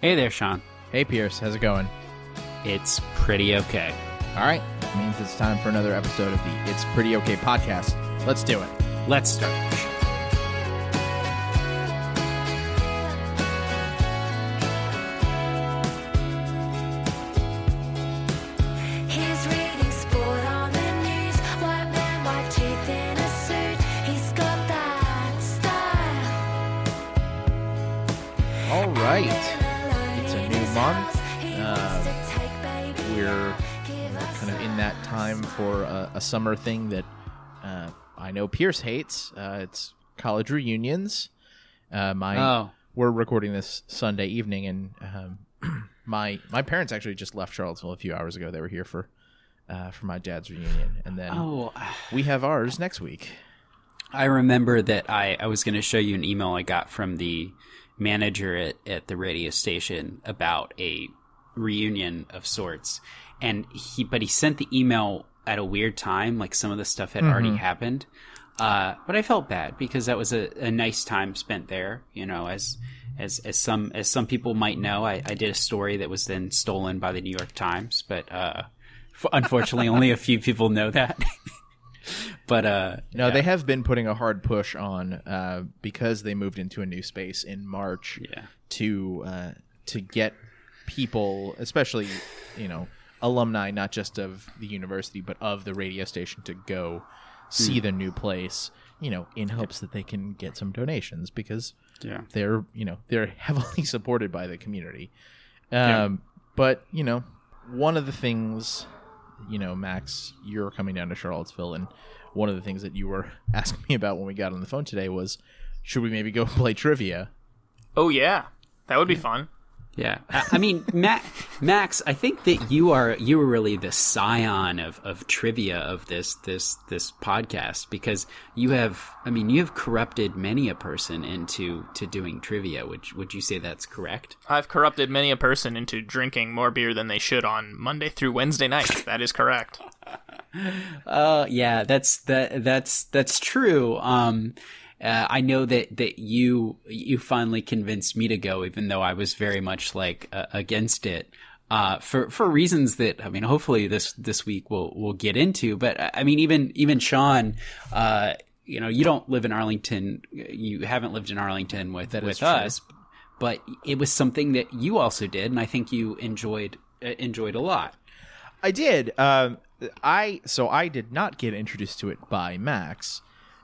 Hey there, Sean. Hey, Pierce, how's it going? It's pretty okay. All right, that means it's time for another episode of the It's Pretty Okay podcast. Let's do it. Let's start. A, summer thing that uh, I know Pierce hates. Uh, it's college reunions. Uh, my Oh. we're recording this Sunday evening, and um, my my parents actually just left Charlottesville a few hours ago. They were here for uh, for my dad's reunion, and then Oh, we have ours next week. I remember that I, I was going to show you an email I got from the manager at, at the radio station about a reunion of sorts. And he, but he sent the email at a weird time, like some of the stuff had already happened. Uh, but I felt bad because that was a, a nice time spent there, you know, as, as, as some, as some people might know, I, I did a story that was then stolen by the New York Times, but, uh, f- unfortunately only a few people know that. but, uh, No, yeah. they have been putting a hard push on uh, because they moved into a new space in March Yeah. to uh, to get people, especially you know alumni, not just of the university but of the radio station, to go see Hmm. the new place. You know, in hopes that they can get some donations because Yeah. they're you know they're heavily supported by the community. Um, But you know, one of the things, you know, Max, you're coming down to Charlottesville, and one of the things that you were asking me about when we got on the phone today was, should we maybe go play trivia? Oh yeah, that would be fun. Yeah, I, I mean, Ma- Max, I think that you are you were really the scion of, of trivia of this this this podcast because you have, I mean, you have corrupted many a person into to doing trivia. Would would you say that's correct? I've corrupted many a person into drinking more beer than they should on Monday through Wednesday nights. That is correct. Uh, yeah, that's that that's that's true. Um, uh, I know that that you you finally convinced me to go, even though I was very much like uh, against it. Uh, for for reasons that I mean, hopefully this this week we'll we'll get into. But uh, I mean, even even Sean, uh, you know, you don't live in Arlington. You haven't lived in Arlington with That with true. us, but it was something that you also did, and I think you enjoyed uh, enjoyed a lot. I did. Um, I so I did not get introduced to it by Max.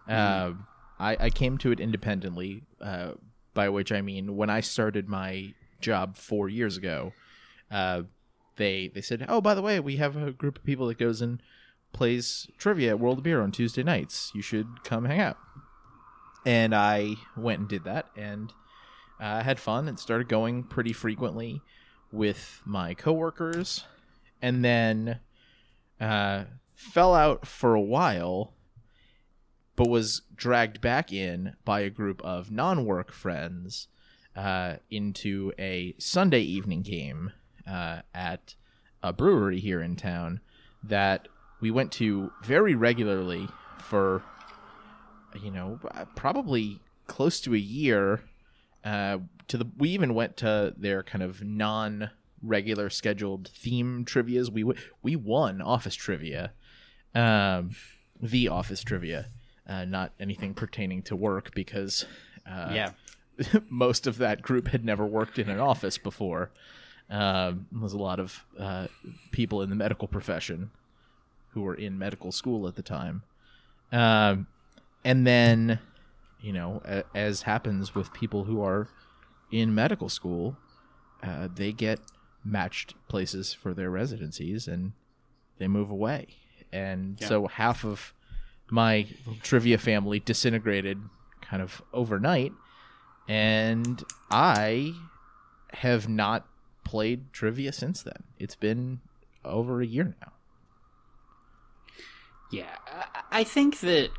Um, I, I came to it independently. Uh, by which I mean when I started my job four years ago, uh, they they said, "Oh, by the way, we have a group of people that goes and plays trivia at World Beer on Tuesday nights. You should come hang out." And I went and did that, and uh, had fun and started going pretty frequently with my coworkers and then uh, fell out for a while, but was dragged back in by a group of non-work friends uh, into a Sunday evening game uh, at a brewery here in town that we went to very regularly for you know probably close to a year uh, to the we even went to their kind of non regular scheduled theme trivia's. We w- we won office trivia um the office trivia uh, not anything pertaining to work because uh, yeah. most of that group had never worked in an office before. Um, was a lot of uh, people in the medical profession who were in medical school at the time. Um, and then you know a- as happens with people who are in medical school uh, they get matched places for their residencies and they move away. And so half of my trivia family disintegrated kind of overnight and i have not played trivia since then. It's been over a year now. Yeah, I- think that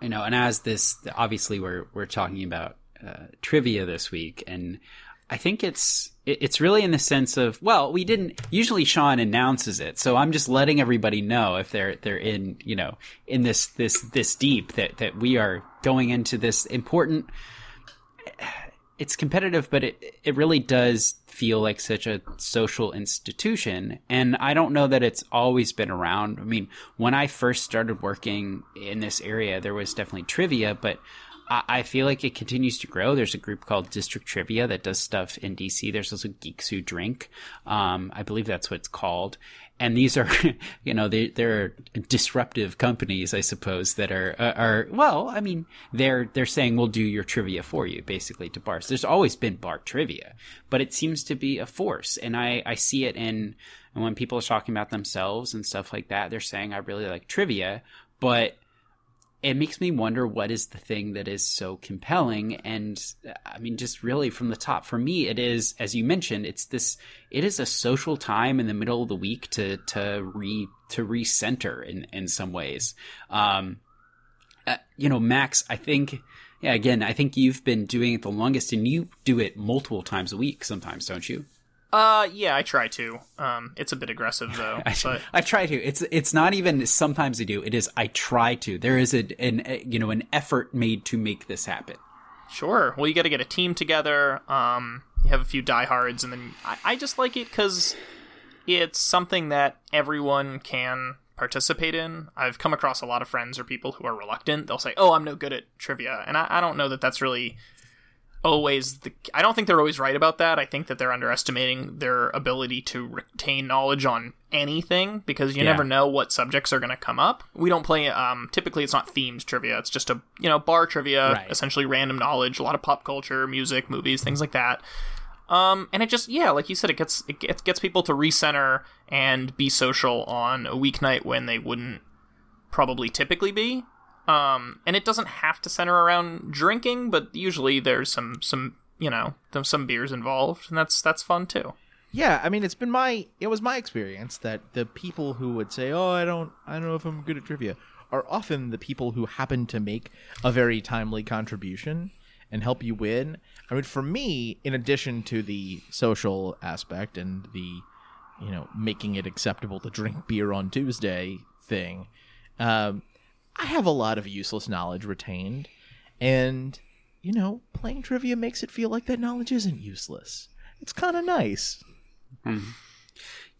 you know, and as this obviously we're we're talking about uh, trivia this week, and I think it's it's really in the sense of well, we didn't usually Sean announces it, so I'm just letting everybody know if they're they're in you know in this this this deep that that we are going into this important. It's competitive, but it it really does feel like such a social institution. And I don't know that it's always been around. I mean, when I first started working in this area, there was definitely trivia, but I, I feel like it continues to grow. There's a group called District Trivia that does stuff in DC. There's also Geeks Who Drink. Um, I believe that's what it's called. And these are, you know, they, they're disruptive companies, I suppose, that are, uh, are, well, I mean, they're, they're saying we'll do your trivia for you, basically, to bars. There's always been bar trivia, but it seems to be a force. And I, I see it in, and when people are talking about themselves and stuff like that, they're saying, I really like trivia, but it makes me wonder what is the thing that is so compelling. And i mean just really from the top for me it is as you mentioned it's this it is a social time in the middle of the week to to re to recenter in in some ways. Um uh, you know max i think yeah again i think you've been doing it the longest and you do it multiple times a week sometimes don't you Uh, yeah, I try to. Um, it's a bit aggressive though, I, but I try to. It's it's not even sometimes I do. It is I try to. There is a, an a, you know an effort made to make this happen. Sure. Well, you got to get a team together. Um, you have a few diehards, and then I, I just like it because it's something that everyone can participate in. I've come across a lot of friends or people who are reluctant. They'll say, "Oh, I'm no good at trivia," and I, I don't know that that's really always the. I don't think they're always right about that. I think that they're underestimating their ability to retain knowledge on anything because you Yeah. never know what subjects are going to come up. We don't play. Um, typically, it's not themed trivia. It's just a you know bar trivia, Right. essentially random knowledge, a lot of pop culture, music, movies, things like that. Um, and it just yeah, like you said, it gets it gets, gets people to recenter and be social on a weeknight when they wouldn't probably typically be. Um, and it doesn't have to center around drinking, but usually there's some some you know some beers involved, and that's that's fun too. Yeah, I mean, it's been my it was my experience that the people who would say, "Oh, I don't, I don't know if I'm good at trivia," are often the people who happen to make a very timely contribution and help you win. I mean, for me, in addition to the social aspect and the, you know, making it acceptable to drink beer on Tuesday thing, um, I have a lot of useless knowledge retained, and you know, playing trivia makes it feel like that knowledge isn't useless. It's kind of nice. Hmm.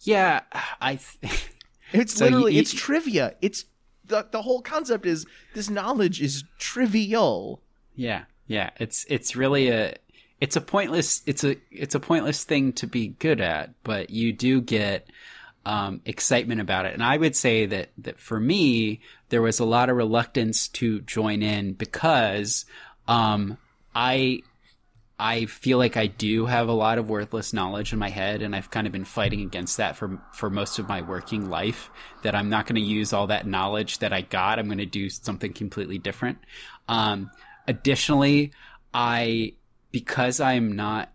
Yeah, I. Th- It's So literally you- it's trivia. It's the the whole concept is this knowledge is trivial. Yeah, yeah. It's it's really a it's a pointless it's a it's a pointless thing to be good at, but you do get um, excitement about it. And I would say that that for me, there was a lot of reluctance to join in because um, I I feel like I do have a lot of worthless knowledge in my head, and I've kind of been fighting against that for for most of my working life. That I'm not going to use all that knowledge that I got. I'm going to do something completely different. Um, additionally, I because I'm not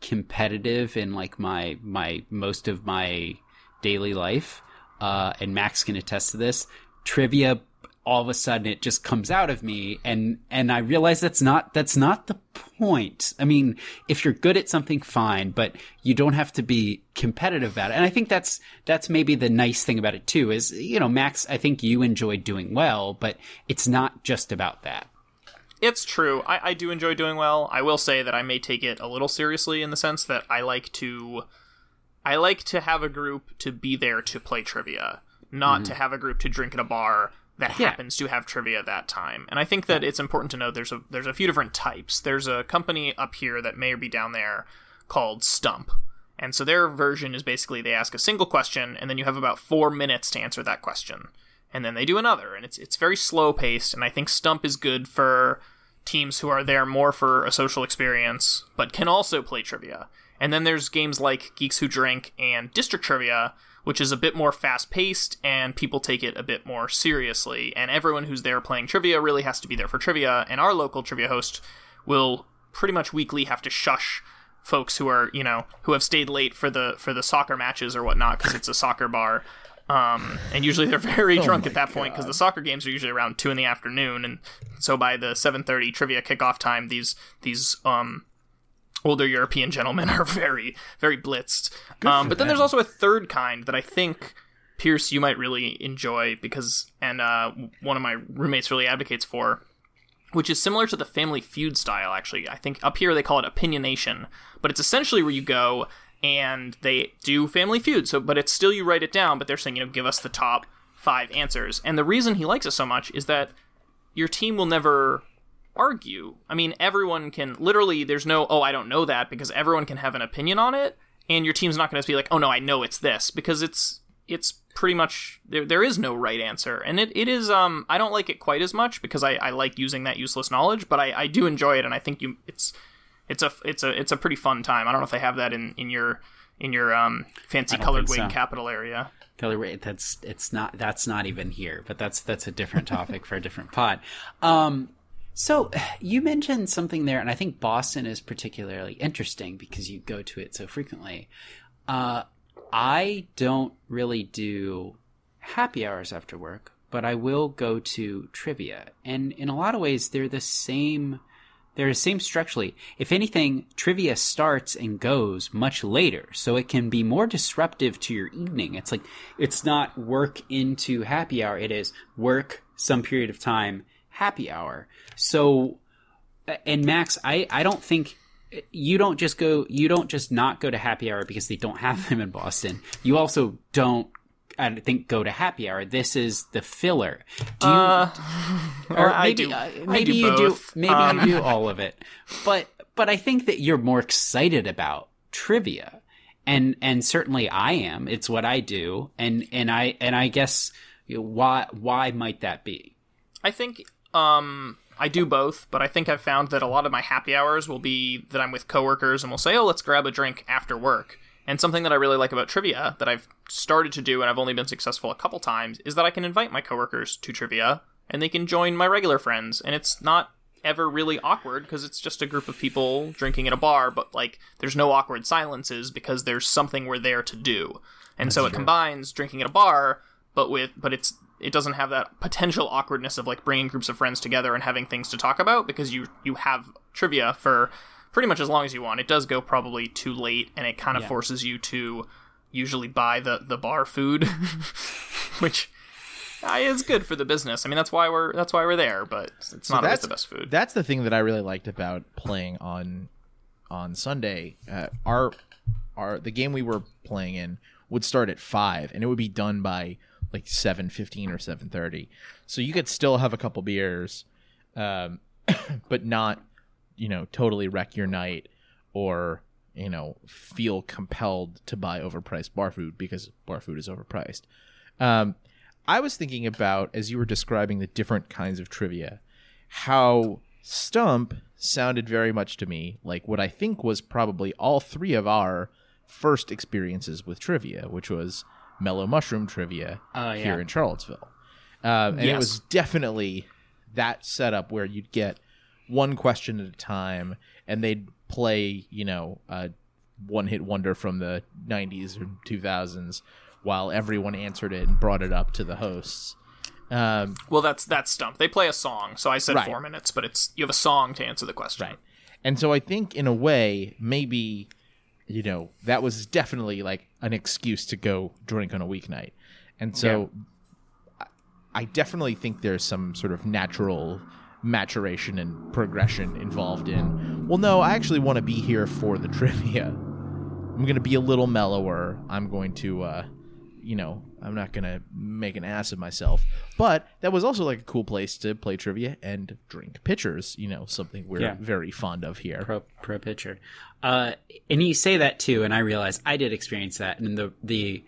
competitive in like my my most of my daily life, uh, and Max can attest to this. Trivia all of a sudden it just comes out of me and and I realize that's not that's not the point. I mean, if you're good at something fine, but you don't have to be competitive about it. And I think that's that's maybe the nice thing about it too is, you know, Max, I think you enjoyed doing well, but it's not just about that. It's true. I, I do enjoy doing well. I will say that I may take it a little seriously in the sense that I like to I like to have a group to be there to play trivia, not to mm-hmm. have a group to drink at a bar that Yeah. happens to have trivia that time. And I think that it's important to know there's a there's a few different types. There's a company up here that may or be down there called Stump. And so their version is basically they ask a single question and then you have about 4 minutes to answer that question. And then they do another and it's it's very slow paced and I think Stump is good for teams who are there more for a social experience but can also play trivia. And then there's games like Geeks Who Drink and District Trivia, which is a bit more fast paced and people take it a bit more seriously. And everyone who's there playing trivia really has to be there for trivia. And our local trivia host will pretty much weekly have to shush folks who are you know who have stayed late for the for the soccer matches or whatnot because it's a soccer bar um, and usually they're very drunk at that point because the soccer games are usually around two in the afternoon, and so by the seven thirty trivia kickoff time, these these um, older European gentlemen are very very blitzed. Um, but then there's also a third kind that I think Pierce you might really enjoy because and uh, one of my roommates really advocates for. which is similar to the Family Feud style. Actually, I think up here they call it opinionation, but it's essentially where you go and they do Family Feud. So, but it's still you write it down, but they're saying you know give us the top five answers. And the reason he likes it so much is that your team will never argue. I mean, everyone can literally. There's no oh I don't know that because everyone can have an opinion on it, and your team's not going to be like oh no I know it's this because it's it's pretty much there, there is no right answer and it, it is um i don't like it quite as much because i, I like using that useless knowledge but I, I do enjoy it and i think you it's it's a it's a it's a pretty fun time i don't know if they have that in in your in your um fancy colored wing so. capital area. That's it's not. That's not even here. But that's that's a different topic for a different pod. Um, so you mentioned something there, and I think Boston is particularly interesting because you go to it so frequently. Uh, I don't really do happy hours after work, but I will go to trivia, and in a lot of ways, they're the same. They're the same structurally. If anything, trivia starts and goes much later, so it can be more disruptive to your evening. It's like it's not work into happy hour; it is work some period of time happy hour. So, and Max, I I don't think you don't just go you don't just not go to happy hour because they don't have them in Boston. You also don't I think go to happy hour. This is the filler. Do you or I maybe do- uh, maybe do you both. do maybe Um, you do all of it. But but I think that you're more excited about trivia. And and certainly I am. It's what I do. And and I and I guess why why might that be? I think um I do both, but I think I've found that a lot of my happy hours will be that I'm with coworkers and we'll say, "Oh, let's grab a drink after work." And something that I really like about trivia that I've started to do and I've only been successful a couple times is that I can invite my coworkers to trivia and they can join my regular friends and it's not ever really awkward because it's just a group of people drinking at a bar, but like there's no awkward silences because there's something we're there to do. And so it combines drinking at a bar but with but it's it doesn't have that potential awkwardness of like bringing groups of friends together and having things to talk about because you you have trivia for pretty much as long as you want. It does go probably too late and it kind of Yeah. forces you to usually buy the the bar food which uh, is good for the business. I mean that's why we're that's why we're there, but it's not always the best food. That's the thing that I really liked about playing on on Sunday. Uh, our our the game we were playing in would start at five, and it would be done by like seven fifteen or seven thirty. So you could still have a couple beers, um, but not you know totally wreck your night or you know feel compelled to buy overpriced bar food because bar food is overpriced. Um, I was thinking about as you were describing the different kinds of trivia, how Stump sounded very much to me like what I think was probably all three of our first experiences with trivia, which was Mellow Mushroom trivia Oh, yeah. here in Charlottesville. Um, and it was definitely that setup where you'd get one question at a time and they'd play, you know, a one hit wonder from the 90s or 2000s while everyone answered it and brought it up to the hosts. Um, well, that's that's stump. They play a song, so I said Right. four minutes, but it's you have a song to answer the question. Right. And so I think in a way, maybe, you know, that was definitely like an excuse to go drink on a weeknight. And so I- I definitely think there's some sort of natural maturation and progression involved in, well, no, I actually want to be here for the trivia. I'm going to be a little mellower. I'm going to, uh, you know, I'm not going to make an ass of myself. But that was also like a cool place to play trivia and drink pitchers, you know, something we're Yeah. very fond of here. pro pro pitcher. Uh, and you say that too, and I realize I did experience that. And the the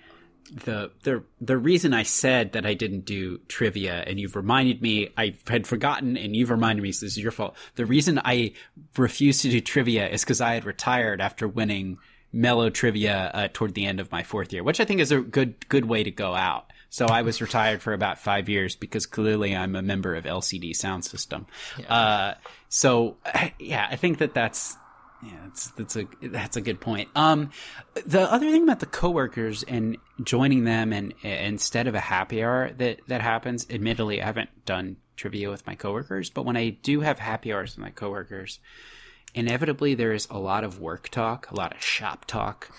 the the the reason I said that I didn't do trivia, and you've reminded me, I had forgotten, and you've reminded me, so this is your fault. The reason I refused to do trivia is because I had retired after winning mellow trivia uh, toward the end of my fourth year, which I think is a good good way to go out. So I was retired for about five years because clearly I'm a member of LCD Soundsystem. Uh, so yeah, I think that that's yeah, that's that's a that's a good point. Um, the other thing about the coworkers and joining them and instead of a happy hour that that happens. Admittedly, I haven't done trivia with my coworkers, but when I do have happy hours with my coworkers, inevitably there is a lot of work talk, a lot of shop talk.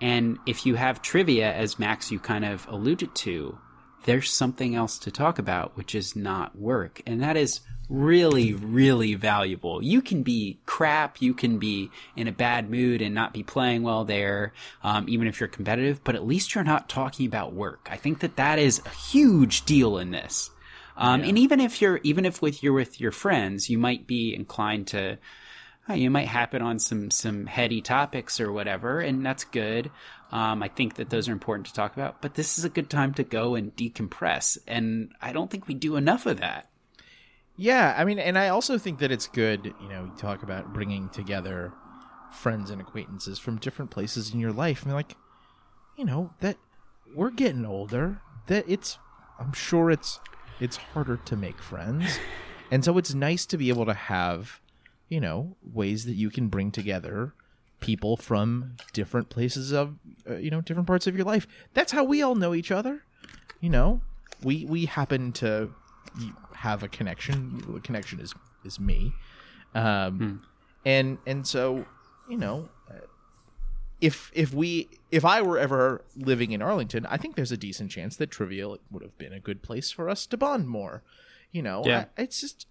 And if you have trivia, as Max you kind of alluded to, there's something else to talk about, which is not work. And that is really, really valuable. You can be crap, you can be in a bad mood and not be playing well there, um, even if you're competitive, but at least you're not talking about work. I think that that is a huge deal in this. Um, and even if you're, even if with you're with your friends, you might be inclined to, you might happen on some some heady topics or whatever, and that's good. Um, I think that those are important to talk about, but this is a good time to go and decompress, and I don't think we do enough of that. Yeah, I mean, and I also think that it's good, you know, you talk about bringing together friends and acquaintances from different places in your life. I mean, like, you know, that we're getting older. That it's, I'm sure it's, it's harder to make friends, and so it's nice to be able to have, you know, ways that you can bring together people from different places of, uh, you know, different parts of your life. That's how we all know each other. You know, we we happen to have a connection. The connection is is me, um, and and so you know, if if we if I were ever living in Arlington, I think there's a decent chance that trivia would have been a good place for us to bond more. You know, Yeah. I- it's just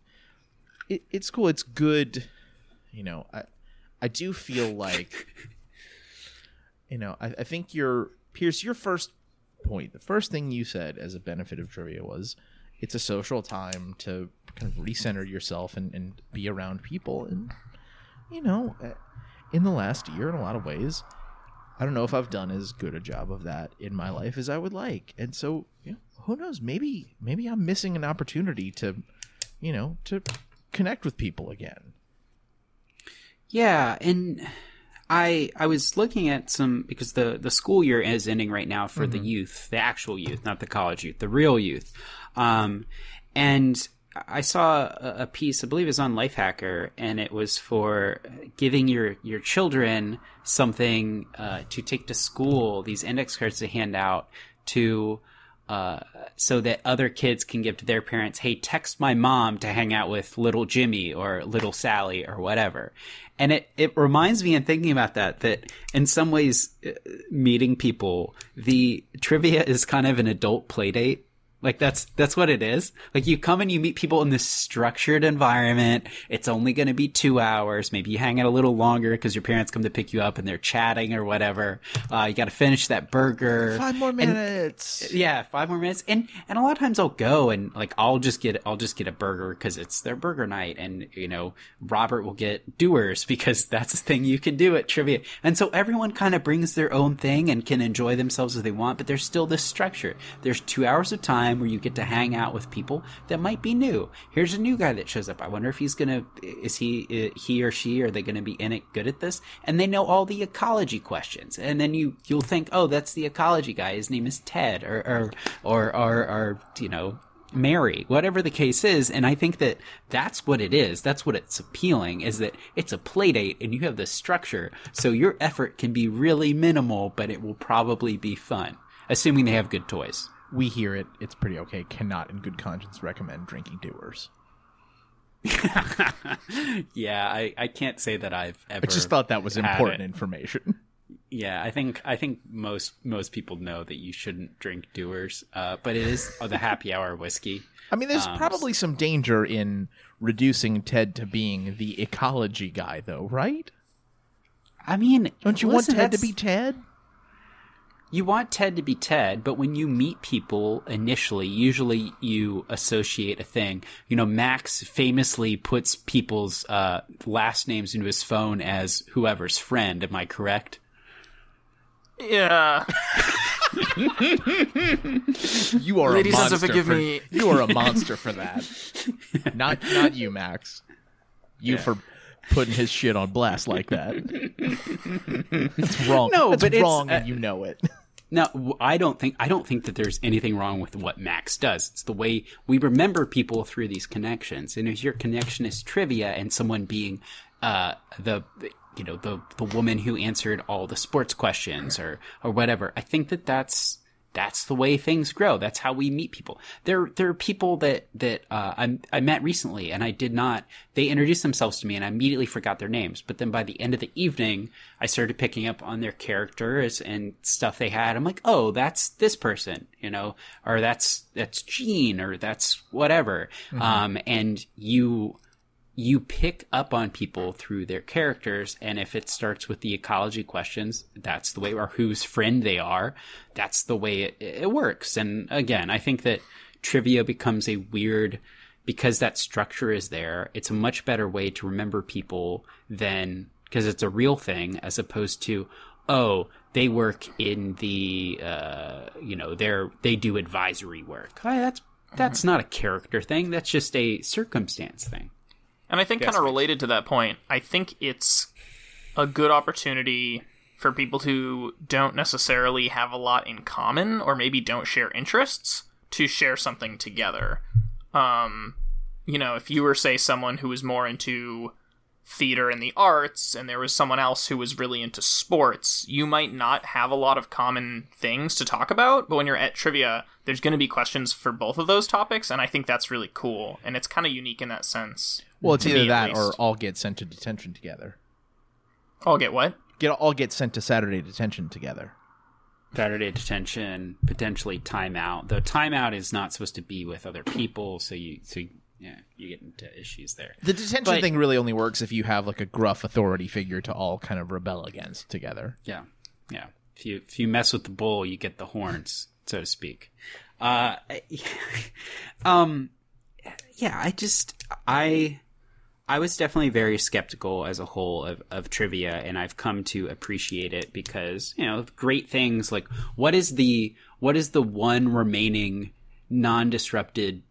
it, it's cool. It's good. You know, I I do feel like you know I, I think your Pierce your first point the first thing you said as a benefit of trivia was it's a social time to kind of recenter yourself and, and be around people and you know uh, in the last year in a lot of ways i don't know if i've done as good a job of that in my life as i would like and so you know, who knows maybe maybe i'm missing an opportunity to you know to connect with people again Yeah, and I I was looking at some because the the school year is ending right now for the youth, the actual youth, not the college youth, the real youth. Um, and I saw a, a piece, I believe, it was on Lifehacker, and it was for giving your your children something uh, to take to school. These index cards to hand out to uh, so that other kids can give to their parents, hey, text my mom to hang out with little Jimmy or little Sally or whatever. And it, it reminds me in thinking about that, that in some ways, uh, meeting people, the trivia is kind of an adult play date. Like that's that's what it is. Like you come and you meet people in this structured environment. It's only going to be two hours. Maybe you hang out a little longer because your parents come to pick you up and they're chatting or whatever. Uh, you got to finish that burger. five more And- minutes yeah, five more minutes, and and a lot of times I'll go and like I'll just get I'll just get a burger because it's their burger night, and you know Robert will get Dewar's because that's a thing you can do at trivia, and so everyone kind of brings their own thing and can enjoy themselves as they want, but there's still this structure. There's two hours of time where you get to hang out with people that might be new. Here's a new guy that shows up. I wonder if he's gonna is he uh, he or she are they gonna be in it good at this? And they know all the ecology questions, and then you you'll think, oh, that's the ecology guy. His name is Ted, or or or or, or you know. Mary, whatever the case is, and I think that that's what it is. That's what it's appealing is that it's a play date and you have the structure, so your effort can be really minimal, but it will probably be fun, assuming they have good toys. We hear it it's pretty okay cannot in good conscience recommend drinking Dewar's Yeah, I, I can't say that I've ever. i just thought that was important it. information Yeah, I think I think most most people know that you shouldn't drink Dewar's, uh, but it is the happy hour whiskey. I mean, there's Um, probably some danger in reducing Ted to being the ecology guy, though, right? I mean, Don't you listen, want Ted to be Ted? You want Ted to be Ted, but when you meet people initially, usually you associate a thing. You know, Max famously puts people's uh, last names into his phone as whoever's friend. Am I correct? Yeah. You are Ladies a monster. forgive for, me. You are a monster for that. not not you, Max. You for putting his shit on blast like that. That's wrong. No, That's but it's, wrong, uh, and you know it. Now, I don't think I don't think that there's anything wrong with what Max does. It's the way we remember people through these connections. And if your connection is trivia and someone being uh, the you know the the woman who answered all the sports questions or or whatever, I think that that's that's the way things grow. That's how we meet people. There, there are people that that uh, I, I met recently, and I did not. They introduced themselves to me, and I immediately forgot their names. But then by the end of the evening, I started picking up on their characters and stuff they had. I'm like, oh, that's this person, you know, or that's that's Gene, or that's whatever. Um, and you you pick up on people through their characters and if it starts with the ecology questions that's the way or whose friend they are that's the way it, it works. And again i think that trivia becomes a weird because that structure is there it's a much better way to remember people than because it's a real thing as opposed to oh they work in the uh, you know they're they do advisory work. Ah, that's that's not a character thing that's just a circumstance thing And I think kind of related to that point, I think it's a good opportunity for people who don't necessarily have a lot in common or maybe don't share interests to share something together. Um, you know, if you were say someone who was more into theater and the arts and there was someone else who was really into sports, you might not have a lot of common things to talk about, but when you're at trivia, there's going to be questions for both of those topics and I think that's really cool and it's kind of unique in that sense. Well, it's either me, at that or all get sent to detention together. I'll get what? Get all get sent to Saturday detention together. Saturday detention, potentially timeout. Though timeout is not supposed to be with other people, so you so you, yeah, you get into issues there. The detention But- thing really only works if you have like a gruff authority figure to all kind of rebel against together. Yeah, yeah. If you if you mess with the bull, you get the horns, so to speak. Uh, um, yeah. I just I I was definitely very skeptical as a whole of, of trivia, and I've come to appreciate it because you know great things like what is the what is the one remaining non-disrupted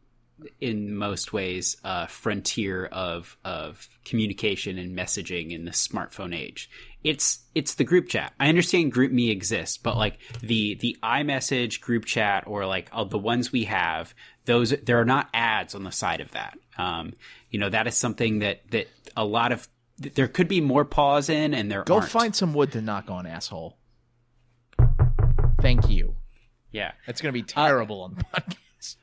in most ways uh, frontier of of communication and messaging in the smartphone age. It's it's the group chat. I understand GroupMe exists, but like the the iMessage group chat or like uh, the ones we have, those there are not ads on the side of that. Um, you know that is something that that a lot of there could be more pause in, and there Go aren't. find some wood to knock on, asshole. Thank you. yeah. It's going to be terrible on the podcast,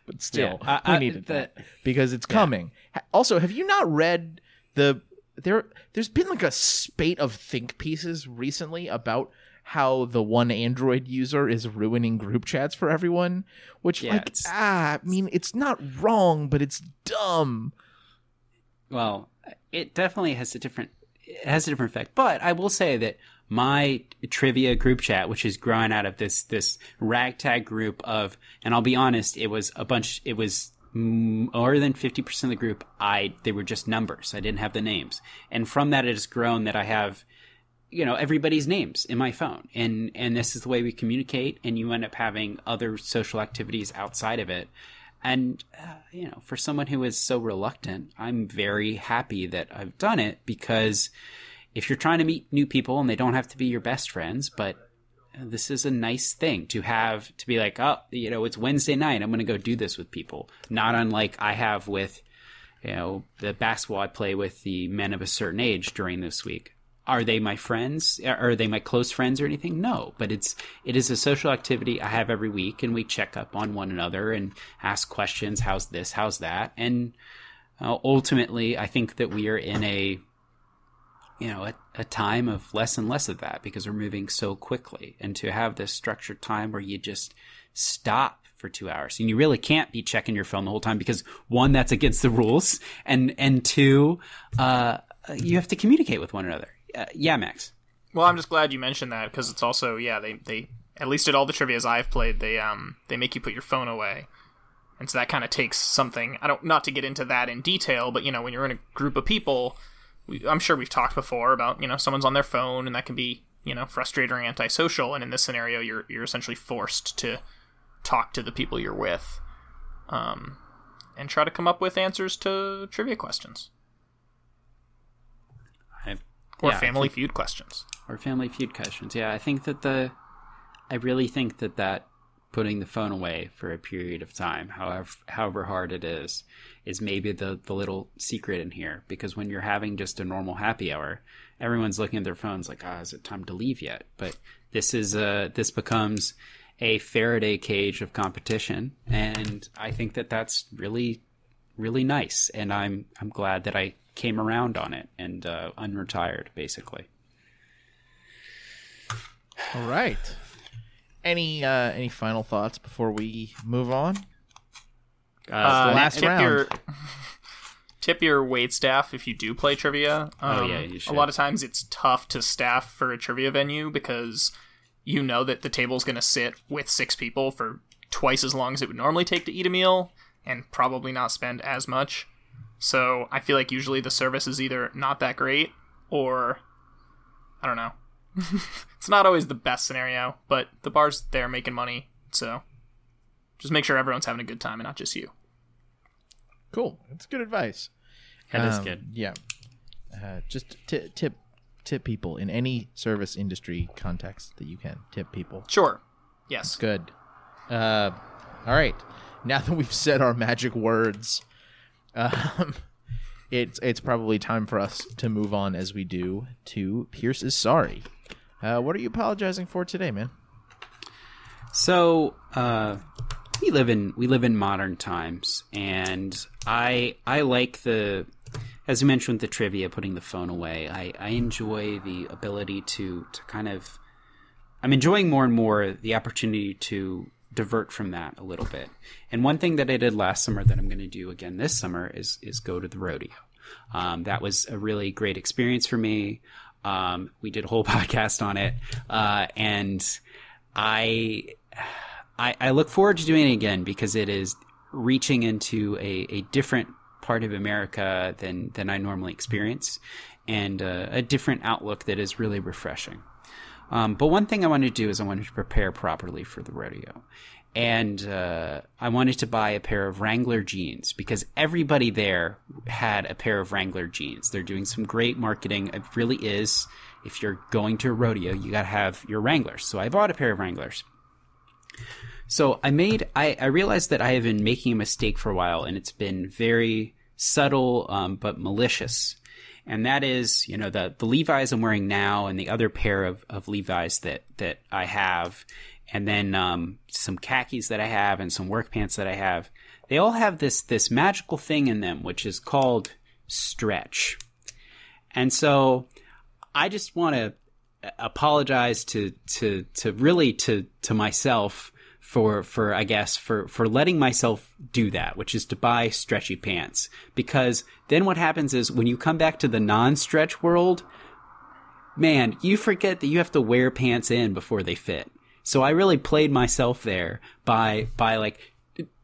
but still, Yeah, I- we needed the- that because it's coming. Also, have you not read the there? There's been like a spate of think pieces recently about how the one Android user is ruining group chats for everyone. Which, Yeah, like, ah, I mean, it's not wrong, but it's dumb. Well, it definitely has a different it has a different effect. But I will say that my trivia group chat, which is growing out of this this ragtag group of, and I'll be honest, it was a bunch. It was more than fifty percent of the group. I they were just numbers. I didn't have the names, and from that it has grown that I have you know everybody's names in my phone and and this is the way we communicate and you end up having other social activities outside of it and uh, you know for someone who is so reluctant i'm very happy that i've done it because if you're trying to meet new people and they don't have to be your best friends but this is a nice thing to have to be like oh you know it's wednesday night. I'm going to go do this with people. Not unlike i have with you know the basketball i play with the men of a certain age during this week. Are they my friends? Are they my close friends or anything? No but it's it is a social activity i have every week and we check up on one another and ask questions. How's this? How's that? And uh, ultimately i think that we are in a you know a, a time of less and less of that because we're moving so quickly. And to have this structured time where you just stop for two hours and you really can't be checking your phone the whole time because one that's against the rules and and two uh you have to communicate with one another. Uh, yeah max. Well, I'm just glad you mentioned that because it's also yeah they they at least at all the trivia's I've played they um they make you put your phone away, and so that kind of takes something. I don't not to get into that in detail, but you know when you're in a group of people, we, I'm sure we've talked before about you know someone's on their phone and that can be you know frustrating or antisocial, and in this scenario you're you're essentially forced to talk to the people you're with, um, and try to come up with answers to trivia questions. I, or yeah, Family think- Feud questions. or family feud questions. Yeah i think that the i really think that that putting the phone away for a period of time however however hard it is is maybe the the little secret in here because when you're having just a normal happy hour everyone's looking at their phones like ah is it time to leave yet but this is uh this becomes a Faraday cage of competition, and I think that that's really, really nice. And I'm I'm glad that I came around on it and uh, unretired, basically. All right. Any uh, any final thoughts before we move on? Uh, the last tip round. Your, tip your wait staff if you do play trivia. Um, Oh, yeah, you should. A lot of times it's tough to staff for a trivia venue because you know that the table's going to sit with six people for twice as long as it would normally take to eat a meal and probably not spend as much. So I feel like usually the service is either not that great or I don't know. It's not always the best scenario, but the bar's there making money, so just make sure everyone's having a good time and not just you. Cool. That's good advice. That is Um, good. Yeah. Uh, just t- tip tip people in any service industry context that you can. Tip people. Sure. Yes. Good. Uh, all right. Now that we've said our magic words, um, it's it's probably time for us to move on as we do to Pierce is sorry. Uh, what are you apologizing for today, man? So uh, we live in we live in modern times, and I I like the as you mentioned with the trivia, putting the phone away. I, I enjoy the ability to to kind of I'm enjoying more and more the opportunity to divert from that a little bit. And one thing that I did last summer that I'm going to do again this summer is is go to the rodeo. Um, that was a really great experience for me. Um, we did a whole podcast on it, uh, and I, I I look forward to doing it again because it is reaching into a, a different part of America than than I normally experience, and uh, a different outlook that is really refreshing. Um, but one thing I wanted to do is I wanted to prepare properly for the rodeo. And uh, I wanted to buy a pair of Wrangler jeans because everybody there had a pair of Wrangler jeans. They're doing some great marketing. It really is. If you're going to a rodeo, you got to have your Wranglers. So I bought a pair of Wranglers. So I made, I, I realized that I have been making a mistake for a while and it's been very subtle um, but malicious. And that is, you know, the, the Levi's I'm wearing now and the other pair of, of Levi's that, that I have, and then um, some khakis that I have and some work pants that I have, they all have this, this magical thing in them, which is called stretch. And so I just want to apologize to to to really to to myself for for I guess for for letting myself do that, which is to buy stretchy pants. Because then what happens is when you come back to the non-stretch world, man, you forget that you have to wear pants in before they fit. So I really played myself there by by like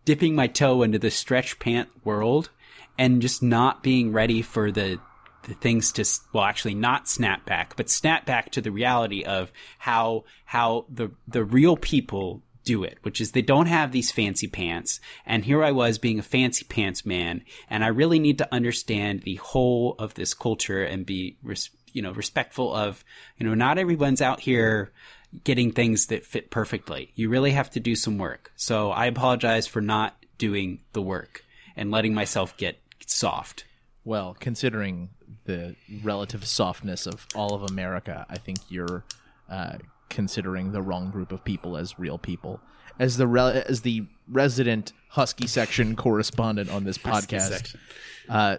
dipping my toe into the stretch pant world and just not being ready for the the things to well actually not snap back but snap back to the reality of how how the the real people do it which is they don't have these fancy pants. And here I was being a fancy pants man and I really need to understand the whole of this culture and be res- you know respectful of you know not everyone's out here getting things that fit perfectly. You really have to do some work. So I apologize for not doing the work and letting myself get soft. Well, considering the relative softness of all of America, I think you're uh, considering the wrong group of people as real people. As the re- as the resident Husky section correspondent on this podcast, uh,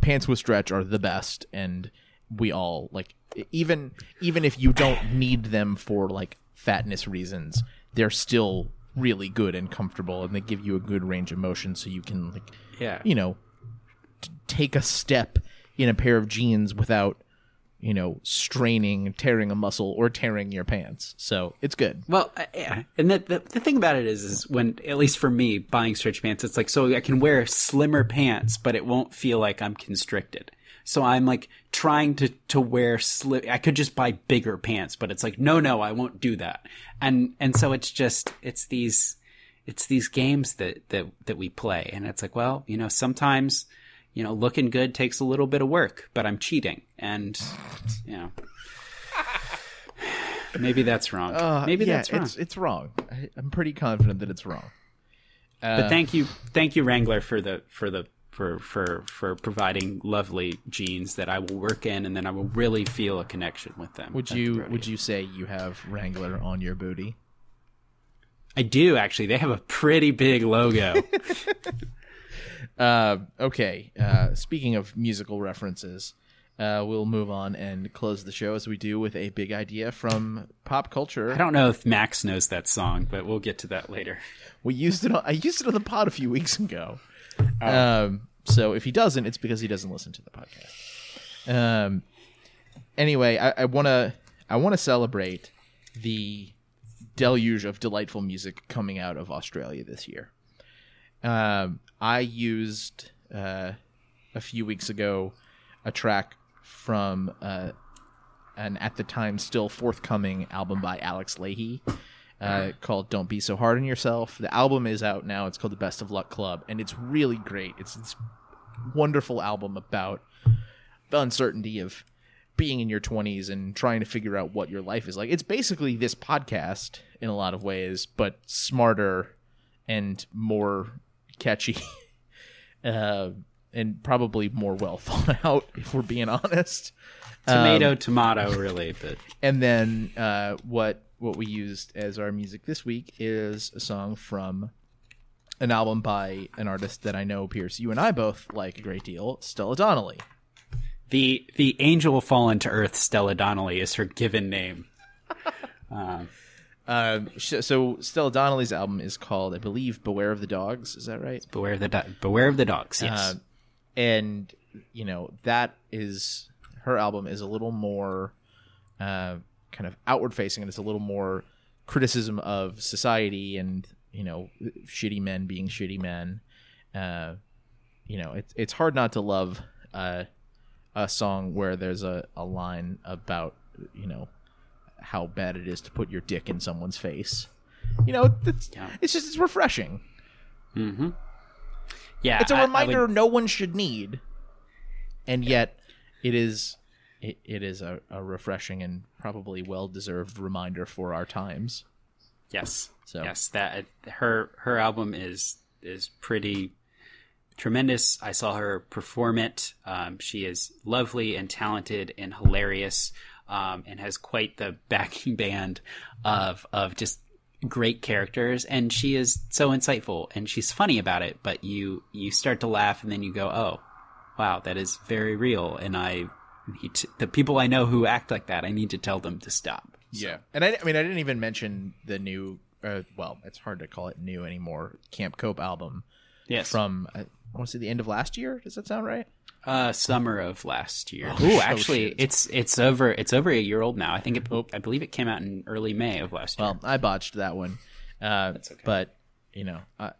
pants with stretch are the best, and we all like even even if you don't need them for like fatness reasons, they're still really good and comfortable, and they give you a good range of motion, so you can like yeah you know t- take a step in a pair of jeans without you know straining tearing a muscle or tearing your pants so it's good Well, yeah, and the, the the thing about it is, is when at least for me buying stretch pants, it's like so I can wear slimmer pants, but it won't feel like I'm constricted. So I'm like trying to to wear sli- I could just buy bigger pants, but it's like no, no, I won't do that. And and so it's just it's these it's these games that that that we play, and it's like well, you know, sometimes you know looking good takes a little bit of work, but I'm cheating, and you know. Maybe that's wrong. Maybe Uh, yeah, that's wrong. it's it's wrong I, i'm pretty confident that it's wrong But thank you, thank you, Wrangler, for the for the for for for providing lovely jeans that I will work in, and then I will really feel a connection with them. would you would you say you have wrangler on your booty I do actually. They have a pretty big logo. Uh, okay. Uh, speaking of musical references, uh, we'll move on and close the show as we do with a big idea from pop culture. I don't know if Max knows that song, but we'll get to that later. We used it. On, I used it on the pod a few weeks ago. Um, so if he doesn't, it's because he doesn't listen to the podcast. Um. Anyway, I want to I want to celebrate the deluge of delightful music coming out of Australia this year. Um, I used uh, a few weeks ago a track from uh, an at the time still forthcoming album by Alex Lahey uh, called "Don't Be So Hard on Yourself." The album is out now. It's called "The Best of Luck Club," and it's really great. It's this wonderful album about the uncertainty of being in your 20s and trying to figure out what your life is like. It's basically this podcast in a lot of ways, but smarter and more catchy. uh, and probably more well thought out, if we're being honest. Tomato, tomato, really, but And then uh, what what we used as our music this week is a song from an album by an artist that I know, Pierce, you and I both like a great deal, Stella Donnelly. the the angel fallen to earth, Stella Donnelly, is her given name. Um, sh- so Stella Donnelly's album is called, I believe, "Beware of the Dogs." Is that right? Beware of the do- beware of the dogs. Yes. Uh, and you know that is her album is a little more uh, kind of outward facing, and it's a little more criticism of society and you know shitty men being shitty men. Uh, you know, it's it's hard not to love uh, a song where there's a, a line about you know how bad it is to put your dick in someone's face. You know, it's, Yeah. it's just it's refreshing. Yeah. It's a I- I reminder would- no one should need, and yet it is it, it is a, a refreshing and probably well deserved reminder for our times. Yes. So- yes, that her her album is is pretty tremendous. I saw her perform it. Um, she is lovely and talented and hilarious, um, and has quite the backing band of of just great characters. And she is so insightful and she's funny about it. But you you start to laugh and then you go, oh, wow, that is very real. And I need to, the people I know who act like that, I need to tell them to stop. Yeah, and I, I mean I didn't even mention the new. Uh, well, it's hard to call it new anymore. Camp Cope album Yes. from I want to say the end of last year. Does that sound right? Uh, summer of last year. Oh, Ooh, actually, it's it's over. It's over a year old now. I think it, I believe it came out in early May of last year. Well, I botched that one. Uh, That's okay. But you know, uh,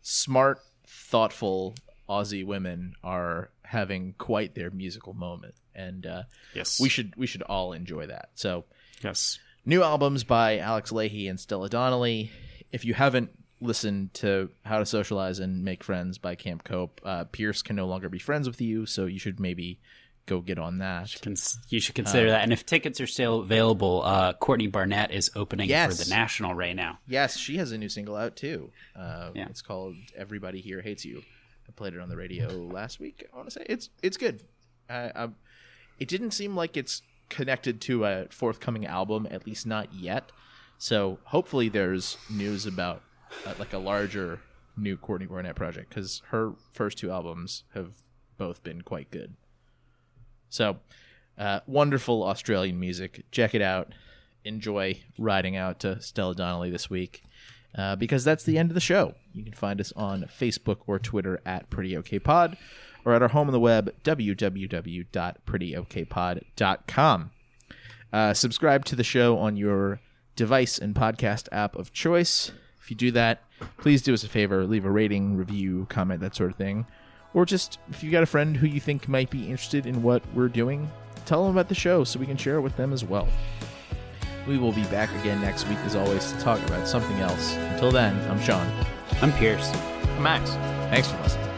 smart, thoughtful Aussie women are having quite their musical moment, and uh, yes, we should we should all enjoy that. So, Yes, new albums by Alex Lahey and Stella Donnelly. If you haven't listened to How to Socialize and Make Friends by Camp Cope, uh, Pierce can no longer be friends with you, so you should maybe go get on that. Cons- you should consider that. And if tickets are still available, uh, Courtney Barnett is opening Yes. for the National right now. Yes, she has a new single out too. Uh, Yeah. It's called "Everybody Here Hates You." I played it on the radio last week. I want to say it's it's good. I, I, it didn't seem like it's connected to a forthcoming album, at least not yet. So hopefully, there's news about uh, like a larger new Courtney Barnett project because her first two albums have both been quite good. So, uh, wonderful Australian music. Check it out. Enjoy riding out to Stella Donnelly this week uh, because that's the end of the show. You can find us on Facebook or Twitter at Pretty OK Pod or at our home on the web, www.prettyokpod.com. Uh, subscribe to the show on your device and podcast app of choice. If you do that, please do us a favor, leave a rating, review, comment, that sort of thing. Or just if you got a friend who you think might be interested in what we're doing, tell them about the show so we can share it with them as well. We will be back again next week, as always, to talk about something else. Until then, I'm Sean. I'm Pierce. Max. Thanks for listening.